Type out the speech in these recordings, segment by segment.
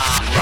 arm.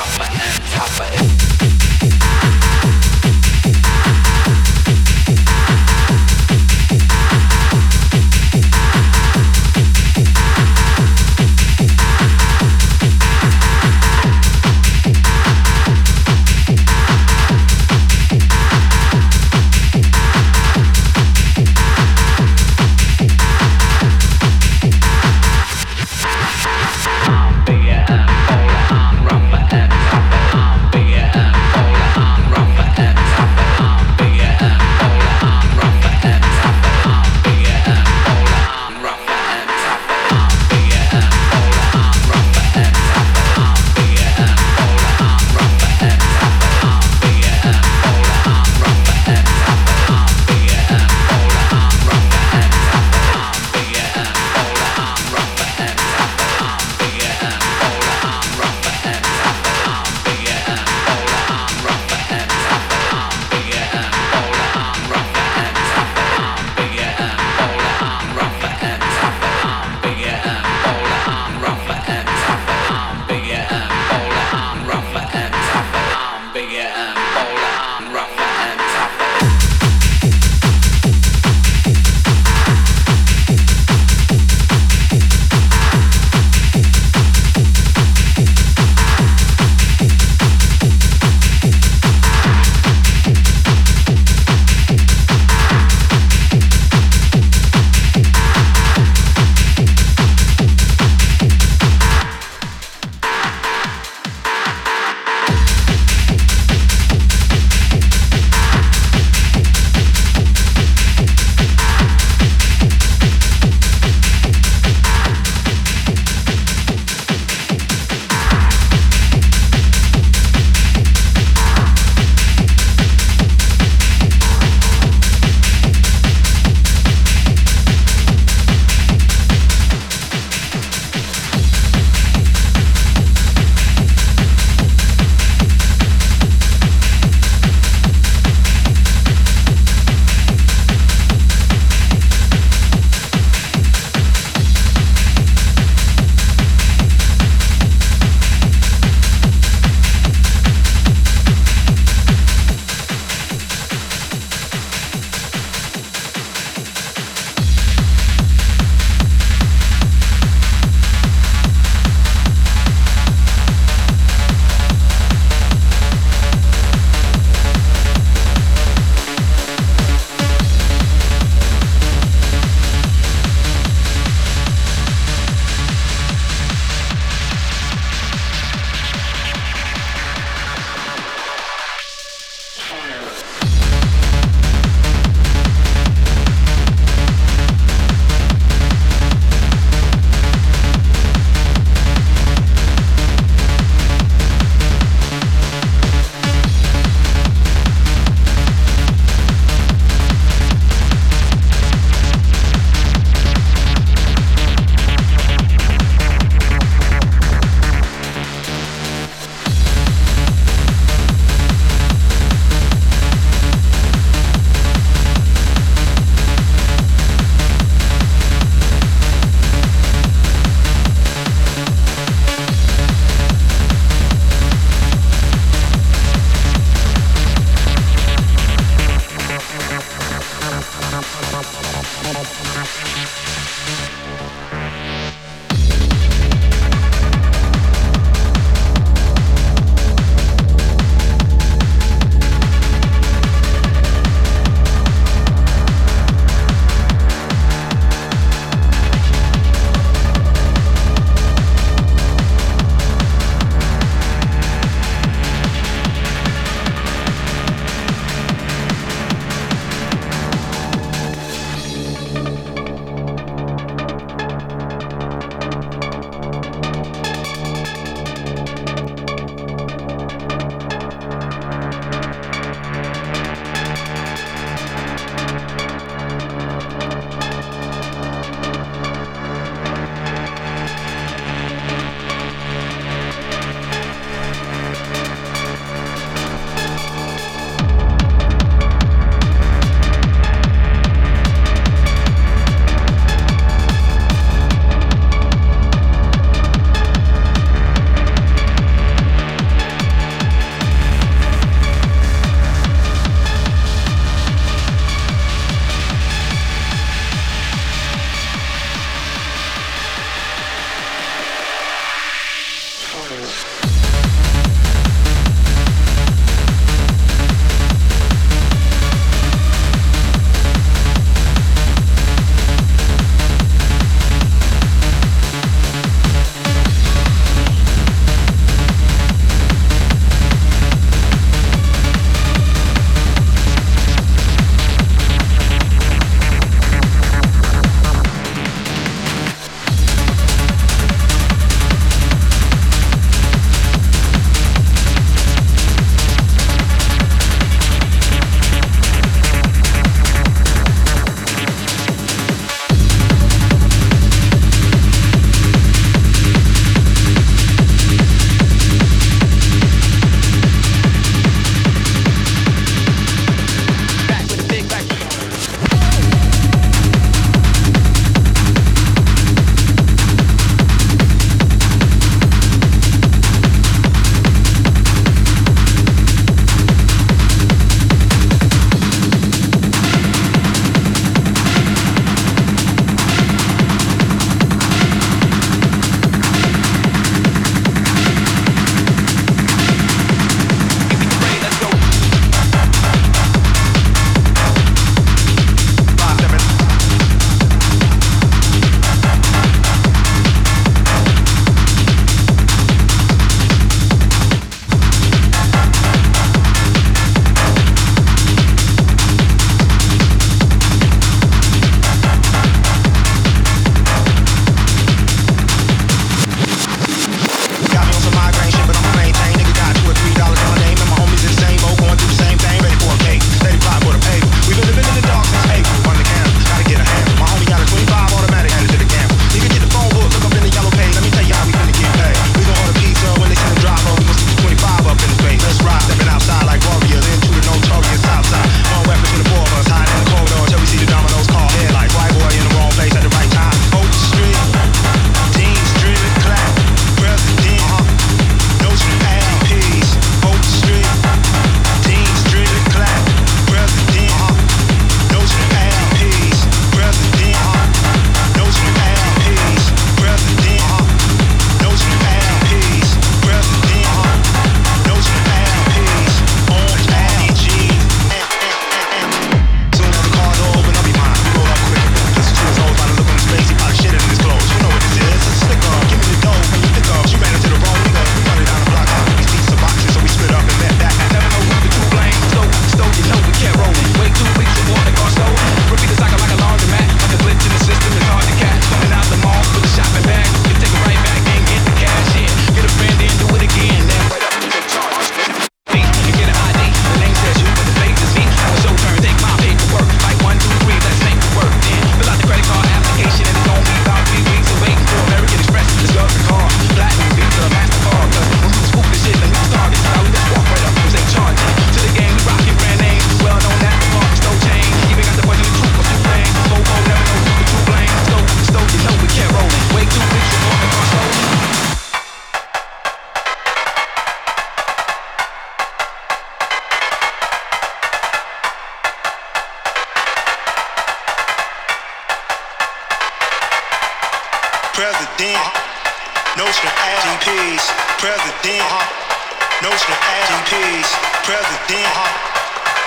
President. Uh-huh. Notion ass uh-huh. GPs, president. Uh-huh. Notion ass GPs, president.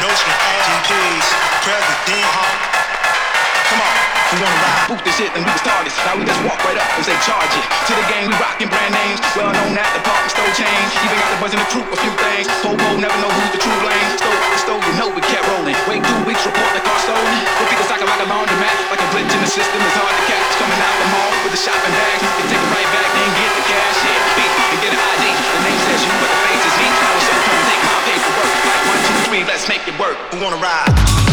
Notion ass GPs, president. Come on, we gonna ride, boot this shit, then we can start. Now we just walk right up and say charge it. To the game, we rockin' brand names. Well known at the park, stole chains. Even got the buzz in the troop, a few things. Popo never know who's the true lane. Stole, stole, you know we kept rolling. Wait two weeks, report the car stolen. Repeat the cycle like a laundromat. Like a glitch in the system, it's hard to catch. Coming out the mall with the shopping bags. You take it right back, then get the cash. Yeah, beat and get an ID. The name says you, but the face is me. I was so come take my paperwork. Like one, two, three, let's make it work. We wanna ride.